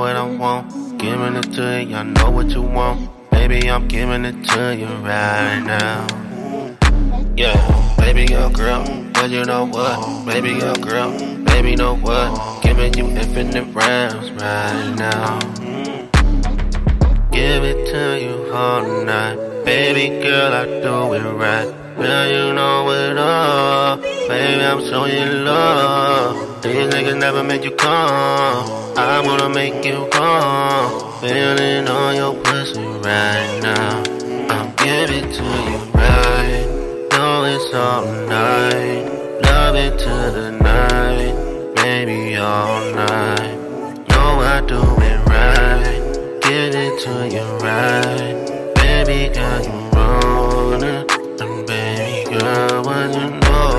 what I want. Giving it to you, y'all know what you want. Baby, I'm giving it to you right now. Yeah, baby, your girl, but you know what? Baby, your girl, baby, know what? Giving you infinite rounds right now. Give it to you all night. Baby girl, I do it right. Girl, you know it all. Baby, I'm showing you love. These niggas never make you come. I wanna make you come. Feeling on your pussy right now. I'm giving to you right. Know it's all night. Love it to the night. Baby, all night. Know I do it right. Give it to you right. Baby, girl, you wrong. And baby, girl, what you know?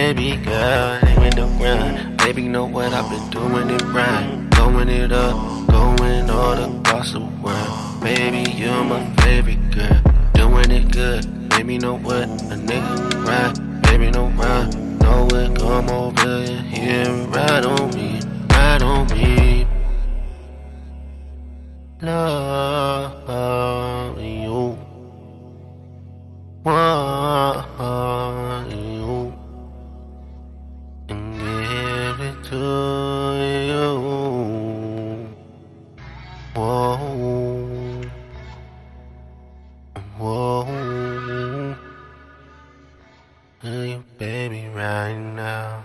Baby girl, in the ground. Baby, know what I've been doing it right. Going it up, going all across the world. Baby, you're my favorite girl. Doing it good. Baby, know what a nigga right. Baby, know right. Know it, come over here and ride on me. Ride on me. Love you. Whoa. to you. Whoa. Whoa. Will baby, right now?